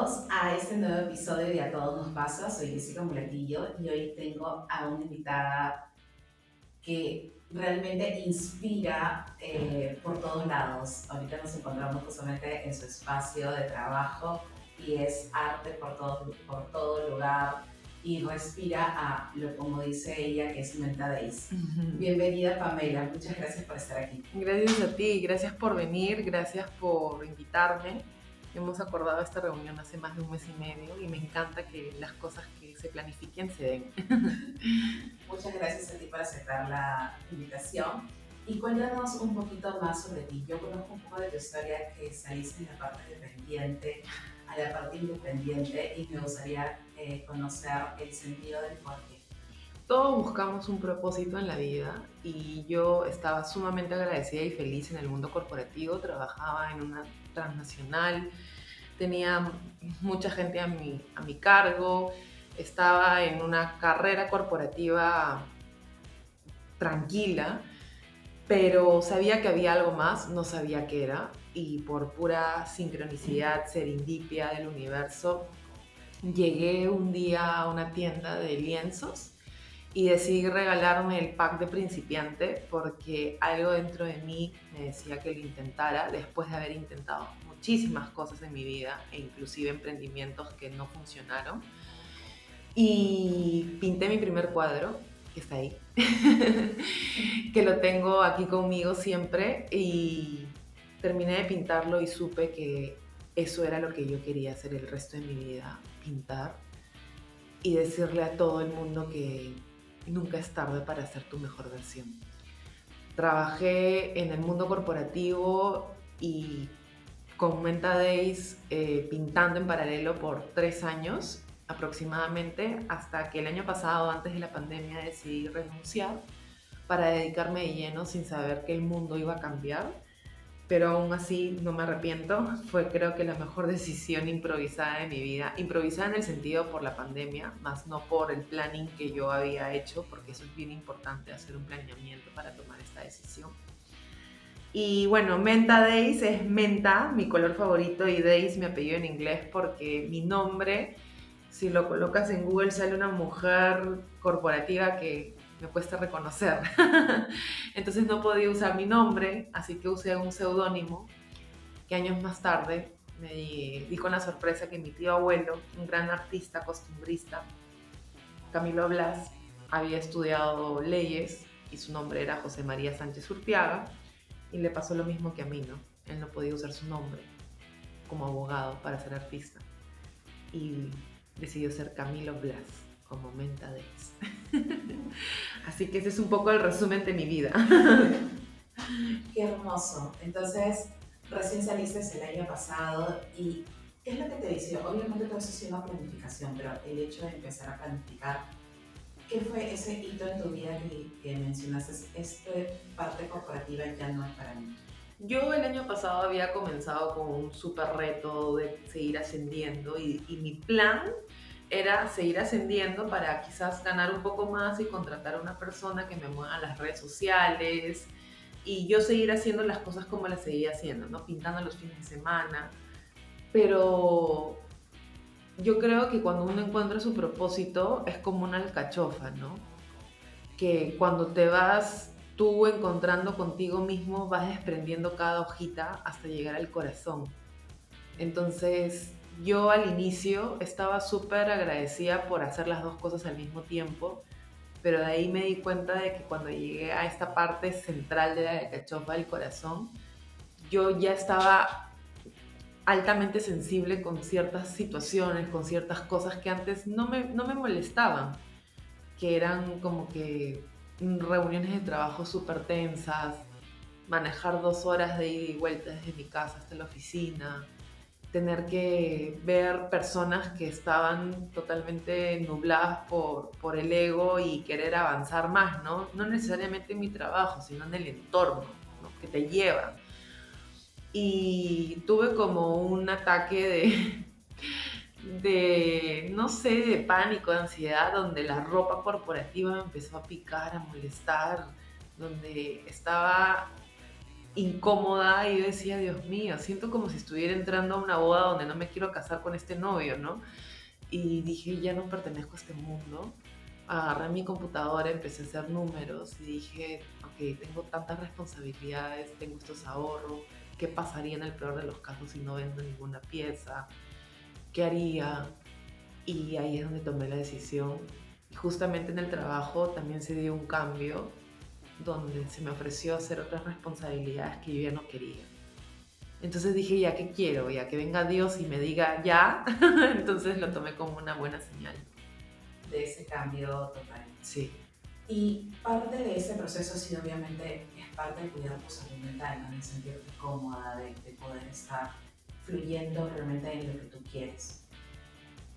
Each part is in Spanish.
Bienvenidos a este nuevo episodio de A Todos Nos Pasa. Soy Jessica Mulatillo y hoy tengo a una invitada que realmente inspira eh, por todos lados. Ahorita nos encontramos justamente en su espacio de trabajo y es arte por todo, por todo lugar y respira a lo como dice ella que es Menta Days. Bienvenida Pamela, muchas gracias por estar aquí. Gracias a ti, gracias por venir, gracias por invitarme Hemos acordado esta reunión hace más de un mes y medio y me encanta que las cosas que se planifiquen se den. Muchas gracias a ti por aceptar la invitación. Y cuéntanos un poquito más sobre ti. Yo conozco un poco de tu historia que saliste en la parte dependiente a la parte independiente y me gustaría eh, conocer el sentido del porqué. Todos buscamos un propósito en la vida y yo estaba sumamente agradecida y feliz en el mundo corporativo. Trabajaba en una transnacional, tenía mucha gente a mi, a mi cargo, estaba en una carrera corporativa tranquila, pero sabía que había algo más, no sabía qué era, y por pura sincronicidad, serendipia del universo, llegué un día a una tienda de lienzos y decidí regalarme el pack de principiante porque algo dentro de mí me decía que lo intentara después de haber intentado muchísimas cosas en mi vida e inclusive emprendimientos que no funcionaron. Y pinté mi primer cuadro, que está ahí, que lo tengo aquí conmigo siempre y terminé de pintarlo y supe que eso era lo que yo quería hacer el resto de mi vida, pintar y decirle a todo el mundo que nunca es tarde para hacer tu mejor versión. Trabajé en el mundo corporativo y con Menta Days eh, pintando en paralelo por tres años aproximadamente, hasta que el año pasado, antes de la pandemia, decidí renunciar para dedicarme de lleno sin saber que el mundo iba a cambiar pero aún así no me arrepiento. Fue creo que la mejor decisión improvisada de mi vida. Improvisada en el sentido por la pandemia, más no por el planning que yo había hecho, porque eso es bien importante, hacer un planeamiento para tomar esta decisión. Y bueno, Menta Days es menta, mi color favorito, y Days mi apellido en inglés, porque mi nombre, si lo colocas en Google, sale una mujer corporativa que me cuesta reconocer. Entonces no podía usar mi nombre, así que usé un seudónimo que años más tarde me di, con la sorpresa que mi tío abuelo, un gran artista costumbrista, Camilo Blas, había estudiado leyes y su nombre era José María Sánchez Urtiaga y le pasó lo mismo que a mí, ¿no? Él no podía usar su nombre como abogado para ser artista y decidió ser Camilo Blas como Menta Days. Así que ese es un poco el resumen de mi vida. Qué hermoso. Entonces, recién saliste el año pasado y ¿qué es lo que te dice? Obviamente todo eso es una planificación, pero el hecho de empezar a planificar, ¿qué fue ese hito en tu vida que, mencionaste? Esta parte corporativa ya no es para mí. Yo el año pasado había comenzado con un súper reto de seguir ascendiendo y, y mi plan era seguir ascendiendo para quizás ganar un poco más y contratar a una persona que me mueva las redes sociales y yo seguir haciendo las cosas como las seguía haciendo, ¿no? Pintando los fines de semana. Pero yo creo que cuando uno encuentra su propósito es como una alcachofa, ¿no? Que cuando te vas tú encontrando contigo mismo vas desprendiendo cada hojita hasta llegar al corazón. Entonces, yo al inicio estaba súper agradecida por hacer las dos cosas al mismo tiempo, pero de ahí me di cuenta de que cuando llegué a esta parte central de la cachofa del corazón, yo ya estaba altamente sensible con ciertas situaciones, con ciertas cosas que antes no me, no me molestaban, que eran como que reuniones de trabajo súper tensas, manejar dos horas de ida y vuelta desde mi casa hasta la oficina, tener que ver personas que estaban totalmente nubladas por, por el ego y querer avanzar más, ¿no? No necesariamente en mi trabajo, sino en el entorno que te lleva. Y tuve como un ataque de, de, no sé, de pánico, de ansiedad, donde la ropa corporativa me empezó a picar, a molestar, donde estaba incómoda y yo decía, Dios mío, siento como si estuviera entrando a una boda donde no me quiero casar con este novio, ¿no? Y dije, ya no pertenezco a este mundo. Agarré mi computadora, empecé a hacer números y dije, ok, tengo tantas responsabilidades, tengo estos ahorros, ¿qué pasaría en el peor de los casos si no vendo ninguna pieza? ¿Qué haría? Y ahí es donde tomé la decisión. Justamente en el trabajo también se dio un cambio donde se me ofreció hacer otras responsabilidades que yo ya no quería. Entonces dije, ya que quiero, ya que venga Dios y me diga ya, entonces lo tomé como una buena señal. De ese cambio total. Sí. Y parte de ese proceso sí obviamente es parte de cuidar tu salud mental, ¿no? de sentirte cómoda, de, de poder estar fluyendo realmente en lo que tú quieres.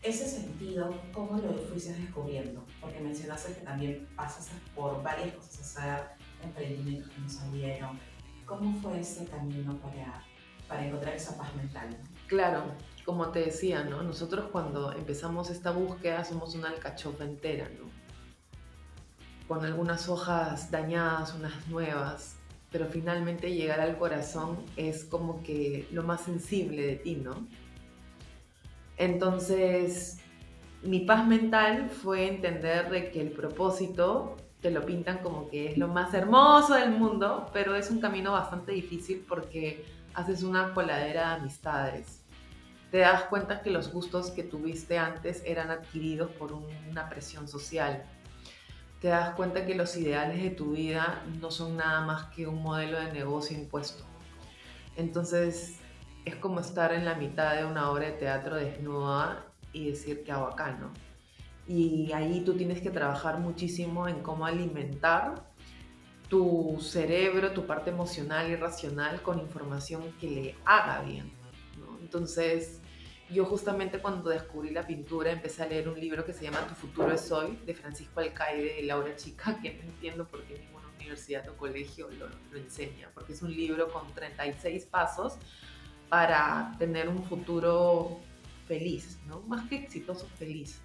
Ese sentido, ¿cómo lo fuiste descubriendo? Porque mencionaste que también pasas por varias cosas, hacer emprendimientos que no salieron. ¿Cómo fue ese camino para, para encontrar esa paz mental? Claro, como te decía, ¿no? Nosotros cuando empezamos esta búsqueda somos una alcachofa entera, ¿no? Con algunas hojas dañadas, unas nuevas, pero finalmente llegar al corazón es como que lo más sensible de ti, ¿no? Entonces, mi paz mental fue entender de que el propósito te lo pintan como que es lo más hermoso del mundo, pero es un camino bastante difícil porque haces una coladera de amistades. Te das cuenta que los gustos que tuviste antes eran adquiridos por una presión social. Te das cuenta que los ideales de tu vida no son nada más que un modelo de negocio impuesto. Entonces, es como estar en la mitad de una obra de teatro desnuda y decir que hago acá, ¿no? Y ahí tú tienes que trabajar muchísimo en cómo alimentar tu cerebro, tu parte emocional y racional con información que le haga bien. ¿no? Entonces, yo justamente cuando descubrí la pintura empecé a leer un libro que se llama Tu futuro es hoy, de Francisco Alcaide y Laura Chica, que no entiendo por qué ninguna universidad o colegio lo enseña, porque es un libro con 36 pasos para tener un futuro feliz, ¿no? Más que exitoso, feliz.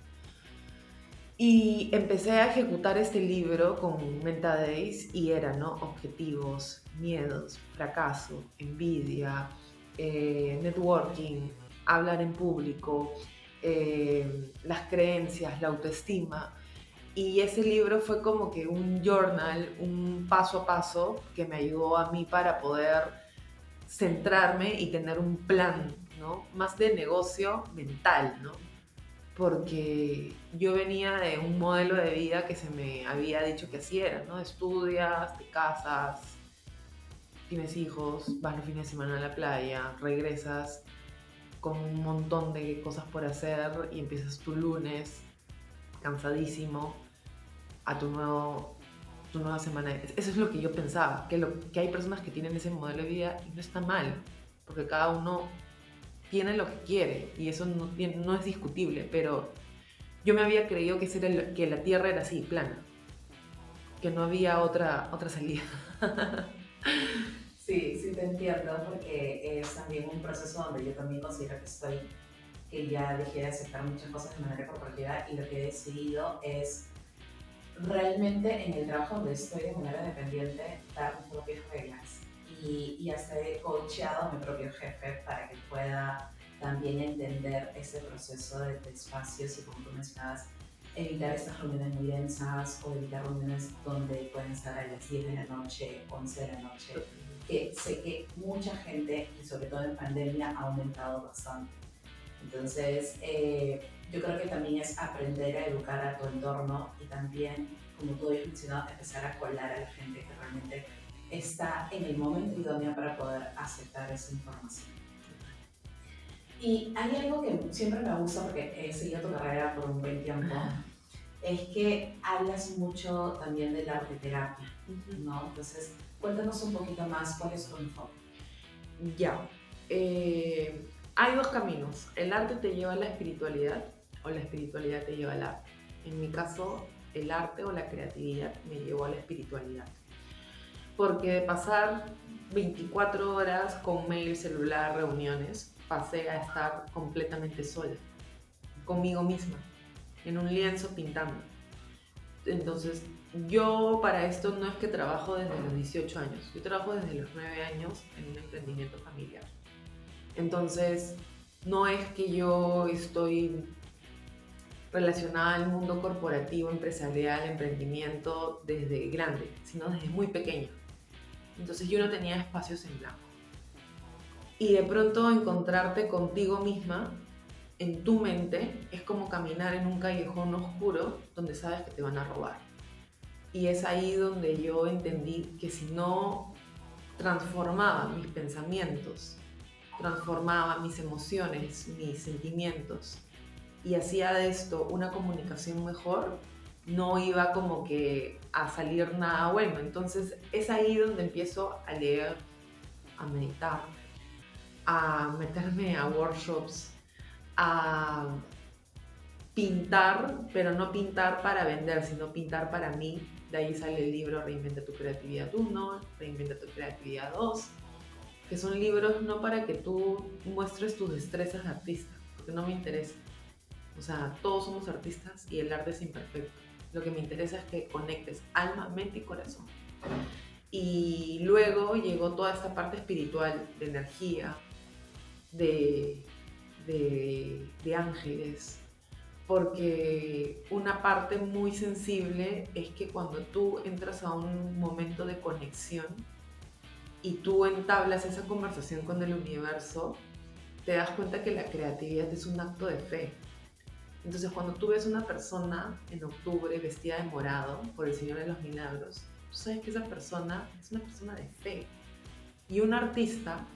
Y empecé a ejecutar este libro con Menta Days y era, ¿no? Objetivos, miedos, fracaso, envidia, eh, networking, hablar en público, eh, las creencias, la autoestima. Y ese libro fue como que un journal, un paso a paso que me ayudó a mí para poder centrarme y tener un plan, ¿no? Más de negocio mental, ¿no? Porque yo venía de un modelo de vida que se me había dicho que así era, ¿no? Estudias, te casas, tienes hijos, vas los fines de semana a la playa, regresas con un montón de cosas por hacer y empiezas tu lunes cansadísimo a tu nuevo tu nueva semana. Eso es lo que yo pensaba, que, lo, que hay personas que tienen ese modelo de vida y no está mal, porque cada uno tiene lo que quiere y eso no, no es discutible, pero yo me había creído que, era que la Tierra era así, plana, que no había otra, otra salida. Sí, sí te entiendo, porque es también un proceso donde yo también considero que estoy, que ya dejé de aceptar muchas cosas de manera corporativa y lo que he decidido es realmente en el trabajo donde estoy de manera dependiente, dar mis propias reglas. Y, y hasta he a mi propio jefe para que pueda también entender ese proceso de, espacios y como tú mencionabas, evitar estas reuniones muy densas o evitar reuniones donde pueden estar a las 10 de la noche, 11 de la noche, que sé que mucha gente, y sobre todo en pandemia, ha aumentado bastante. Entonces, eh, yo creo que también es aprender a educar a tu entorno y también, como tú has mencionado, empezar a colar a la gente que realmente está en el momento idóneo para poder aceptar esa información. Y hay algo que siempre me gusta porque he seguido tu carrera por un buen tiempo, es que hablas mucho también de la arteterapia, ¿no? Entonces, cuéntanos un poquito más cuál es tu enfoque. Ya. Eh, hay dos caminos. El arte te lleva a la espiritualidad la espiritualidad te lleva al arte. En mi caso, el arte o la creatividad me llevó a la espiritualidad. Porque de pasar 24 horas con mail, celular, reuniones, pasé a estar completamente sola, conmigo misma, en un lienzo pintando. Entonces, yo para esto no es que trabajo desde los 18 años, yo trabajo desde los 9 años en un emprendimiento familiar. Entonces, no es que yo estoy relacionada al mundo corporativo, empresarial, emprendimiento desde grande, sino desde muy pequeña. Entonces yo no tenía espacios en blanco. Y de pronto encontrarte contigo misma en tu mente es como caminar en un callejón oscuro donde sabes que te van a robar. Y es ahí donde yo entendí que si no transformaba mis pensamientos, transformaba mis emociones, mis sentimientos y hacía de esto una comunicación mejor, no iba como que a salir nada bueno. Entonces es ahí donde empiezo a leer, a meditar, a meterme a workshops, a pintar, pero no pintar para vender, sino pintar para mí. De ahí sale el libro Reinventa tu creatividad 1, Reinventa tu creatividad 2, que son libros no para que tú muestres tus destrezas de artista, porque no me interesa. O sea, todos somos artistas y el arte es imperfecto. Lo que me interesa es que conectes alma, mente y corazón. Y luego llegó toda esta parte espiritual, de energía, de, de, de ángeles, porque una parte muy sensible es que cuando tú entras a un momento de conexión y tú entablas esa conversación con el universo, te das cuenta que la creatividad es un acto de fe. Entonces cuando tú ves una persona en octubre vestida de morado por el Señor de los Milagros, tú sabes que esa persona es una persona de fe. Y un artista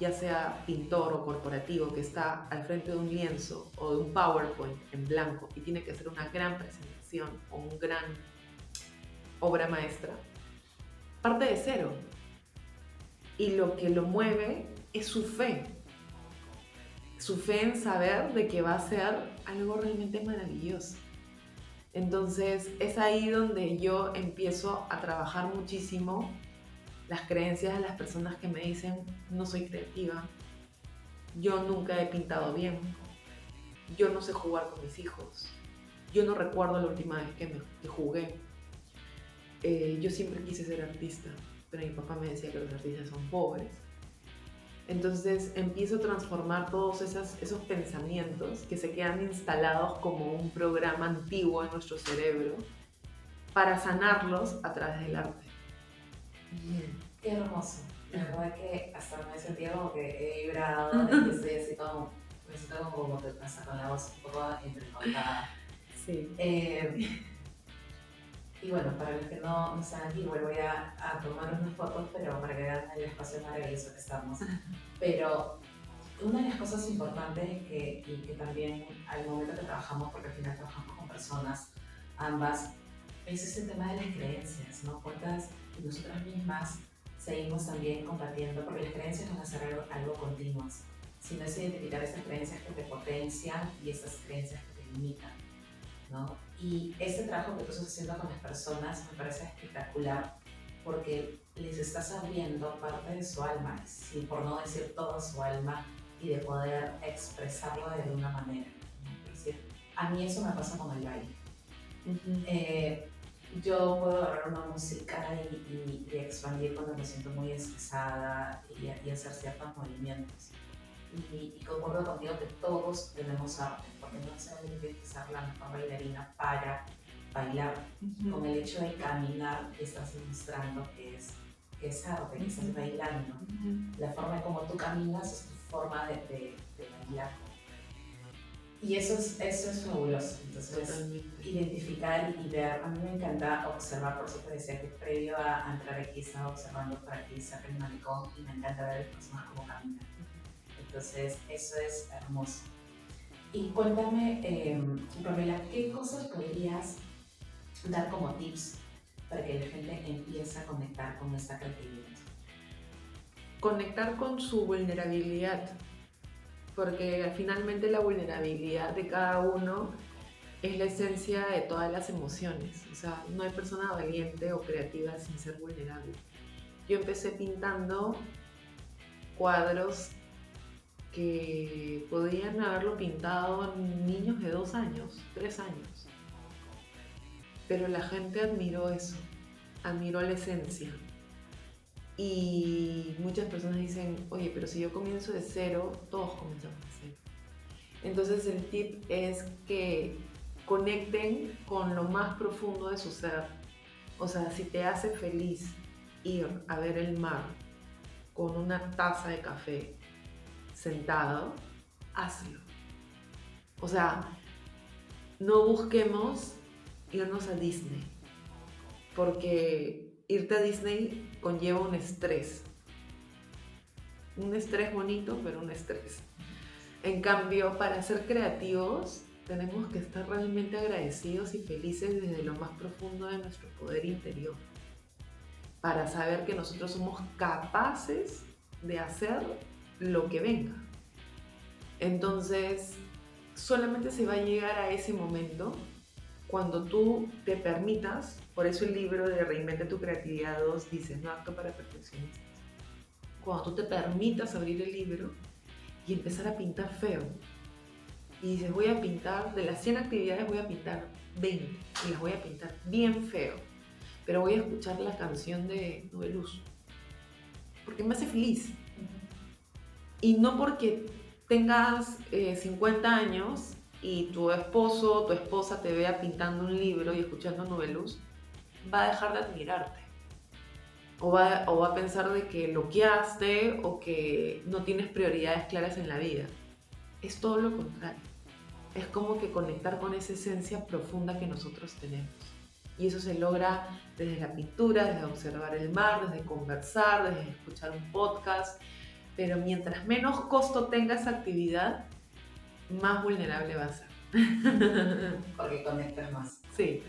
ya sea pintor o corporativo que está al frente de un lienzo o de un PowerPoint en blanco y tiene que hacer una gran presentación o un gran obra maestra, parte de cero. Y lo que lo mueve es su fe. Su fe en saber de que va a ser algo realmente maravilloso. Entonces es ahí donde yo empiezo a trabajar muchísimo las creencias de las personas que me dicen no soy creativa, yo nunca he pintado bien, yo no sé jugar con mis hijos, yo no recuerdo la última vez que, me, jugué, eh, yo siempre quise ser artista, pero mi papá me decía que los artistas son pobres. Entonces empiezo a transformar todos esos pensamientos que se quedan instalados como un programa antiguo en nuestro cerebro para sanarlos a través del arte. Qué hermoso. La verdad que hasta me he sentido como que he vibrado y estoy así como, me siento como, te pasa con la voz un poco entrecortada. Sí. Eh, y bueno, para los que no, no están aquí, igual voy a, tomar unas fotos, pero para que vean el espacio maravilloso que estamos. Pero una de las cosas importantes que, y que también al momento que trabajamos, porque al final trabajamos con personas, ambas, es ese tema de las creencias, ¿no? Cuántas nosotras mismas seguimos también compartiendo, porque las creencias van a ser algo, algo continuas, sino es identificar esas creencias que te potencian y esas creencias que te limitan. ¿no? Y este trabajo que tú estás haciendo con las personas me parece espectacular porque les estás abriendo parte de su alma, sí, por no decir toda su alma, y de poder expresarlo de alguna manera. a mí eso me pasa con el baile yo puedo agarrar una música y, expandir cuando me siento muy estresada y, hacer ciertos movimientos. Y, concuerdo contigo que todos tenemos arte, porque no necesariamente tienes que ser la mejor bailarina para bailar. Con el hecho de caminar, estás demostrando que es, que es arte, que estás bailando. La forma como tú caminas es tu forma de, de, de bailar y eso es, eso es fabuloso. Entonces, identificar y ver. A mí me encanta observar, por eso te decía que previo a, entrar aquí estaba observando por aquí cerca el malecón y me encanta ver las personas cómo caminan. Entonces, eso es hermoso. Y cuéntame, eh, Pamela, ¿qué cosas podrías dar como tips para que la gente empiece a conectar con esta creatividad? Conectar con su vulnerabilidad porque finalmente la vulnerabilidad de cada uno es la esencia de todas las emociones. O sea, no hay persona valiente o creativa sin ser vulnerable. Yo empecé pintando cuadros que podían haberlo pintado niños de dos años, tres años. pero la gente admiró eso, admiró la esencia. Y muchas personas dicen, oye, pero si yo comienzo de cero, todos comenzamos de cero. Entonces el tip es que conecten con lo más profundo de su ser. O sea, si te hace feliz ir a ver el mar con una taza de café sentado, hazlo. O sea, no busquemos irnos a Disney, porque irte a Disney conlleva un estrés. Un estrés bonito, pero un estrés. En cambio, para ser creativos, tenemos que estar realmente agradecidos y felices desde lo más profundo de nuestro poder interior. Para saber que nosotros somos capaces de hacer lo que venga. Entonces, solamente se va a llegar a ese momento cuando tú te permitas, por eso el libro de Reinventa tu creatividad 2 dice, no acto para perfeccionistas. Cuando tú te permitas abrir el libro y empezar a pintar feo. Y dices, voy a pintar, de las 100 actividades voy a pintar 20 y las voy a pintar bien feo. Pero voy a escuchar la canción de Luz Porque me hace feliz. Y no porque tengas 50 eh, años y tu esposo o tu esposa te vea pintando un libro y escuchando novelus, va a dejar de admirarte. O va, o va a pensar de que bloqueaste o que no tienes prioridades claras en la vida. Es todo lo contrario. Es como que conectar con esa esencia profunda que nosotros tenemos. Y eso se logra desde la pintura, desde observar el mar, desde conversar, desde escuchar un podcast. Pero mientras menos costo tenga esa actividad, más vulnerable va a ser. Porque conectas más. Sí.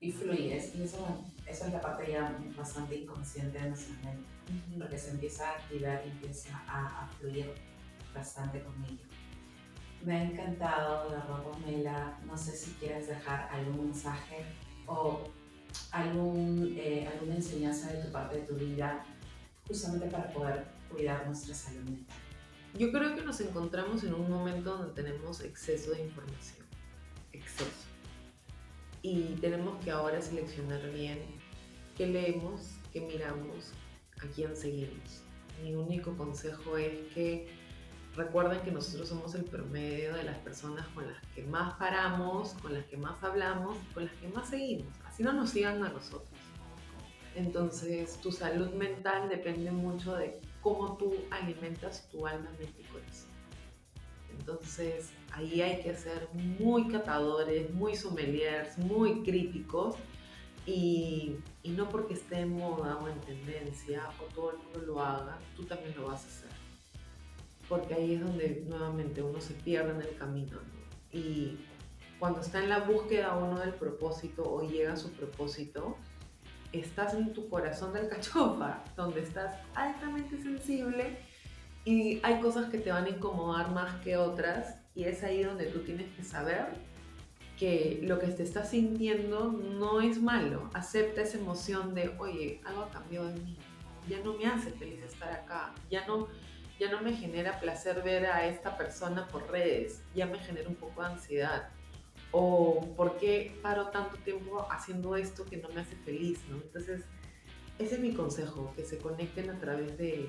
Y fluyes. Y eso, eso es la parte ya bastante inconsciente de nuestra mente. Porque se empieza a activar y empieza a, a fluir bastante con ello. Me ha encantado, la Pamela. No sé si quieres dejar algún mensaje o algún, eh, alguna enseñanza de tu parte de tu vida, justamente para poder cuidar nuestra salud mental. Yo creo que nos encontramos en un momento donde tenemos exceso de información, exceso. Y tenemos que ahora seleccionar bien qué leemos, qué miramos, a quién seguimos. Mi único consejo es que recuerden que nosotros somos el promedio de las personas con las que más paramos, con las que más hablamos, con las que más seguimos. Así no nos sigan a nosotros. Entonces, tu salud mental depende mucho de cómo tú alimentas tu alma, corazón. Entonces, ahí hay que ser muy catadores, muy sommeliers, muy críticos y, y, no porque esté en moda o en tendencia o todo el mundo lo haga, tú también lo vas a hacer. Porque ahí es donde nuevamente uno se pierde en el camino. Y cuando está en la búsqueda uno del propósito o llega a su propósito, estás en tu corazón del cachofa, donde estás altamente sensible y hay cosas que te van a incomodar más que otras y es ahí donde tú tienes que saber que lo que te estás sintiendo no es malo. Acepta esa emoción de, oye, algo ha cambiado en mí. Ya no me hace feliz estar acá. Ya no, ya no me genera placer ver a esta persona por redes. Ya me genera un poco de ansiedad o por qué paro tanto tiempo haciendo esto que no me hace feliz, ¿no? Entonces, ese es mi consejo, que se conecten a través de,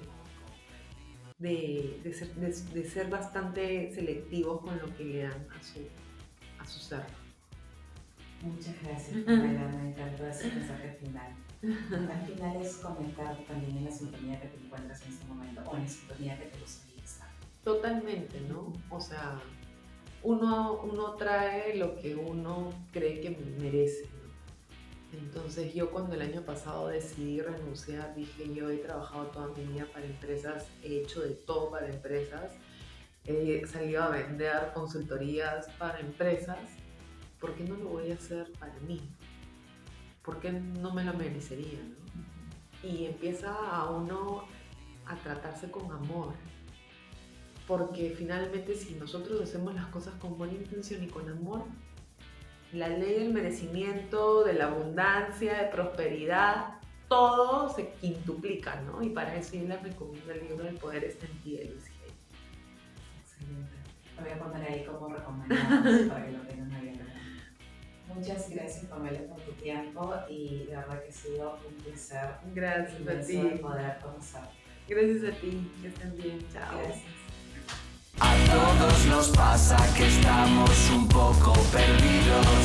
de, ser, de, ser, bastante selectivos con lo que le dan a su, a su ser. Muchas gracias, Pamela, me encantó ese mensaje final. Al final es conectar también en la sintonía que te encuentras en ese momento o en la sintonía que te gustaría estar. Totalmente, ¿no? O sea, uno, uno trae lo que uno cree que merece. Entonces yo cuando el año pasado decidí renunciar, dije yo he trabajado toda mi vida para empresas, he hecho de todo para empresas, he salido a vender consultorías para empresas, ¿por qué no lo voy a hacer para mí? ¿Por qué no me lo merecería? Y empieza a uno a tratarse con amor, porque finalmente si nosotros hacemos las cosas con buena intención y con amor, la ley del merecimiento, de la abundancia, de prosperidad, todo se quintuplica, ¿no? Y para eso yo les recomiendo el libro del poder está en ti Excelente. Lo voy a poner ahí como recomendado para que lo tengan ahí. Muchas gracias, Pamela, por tu tiempo y de verdad que ha sido un placer. Gracias a ti. poder conocer. Gracias a ti. Que estén bien. Chao. Gracias. A todos nos pasa que estamos un poco perdidos.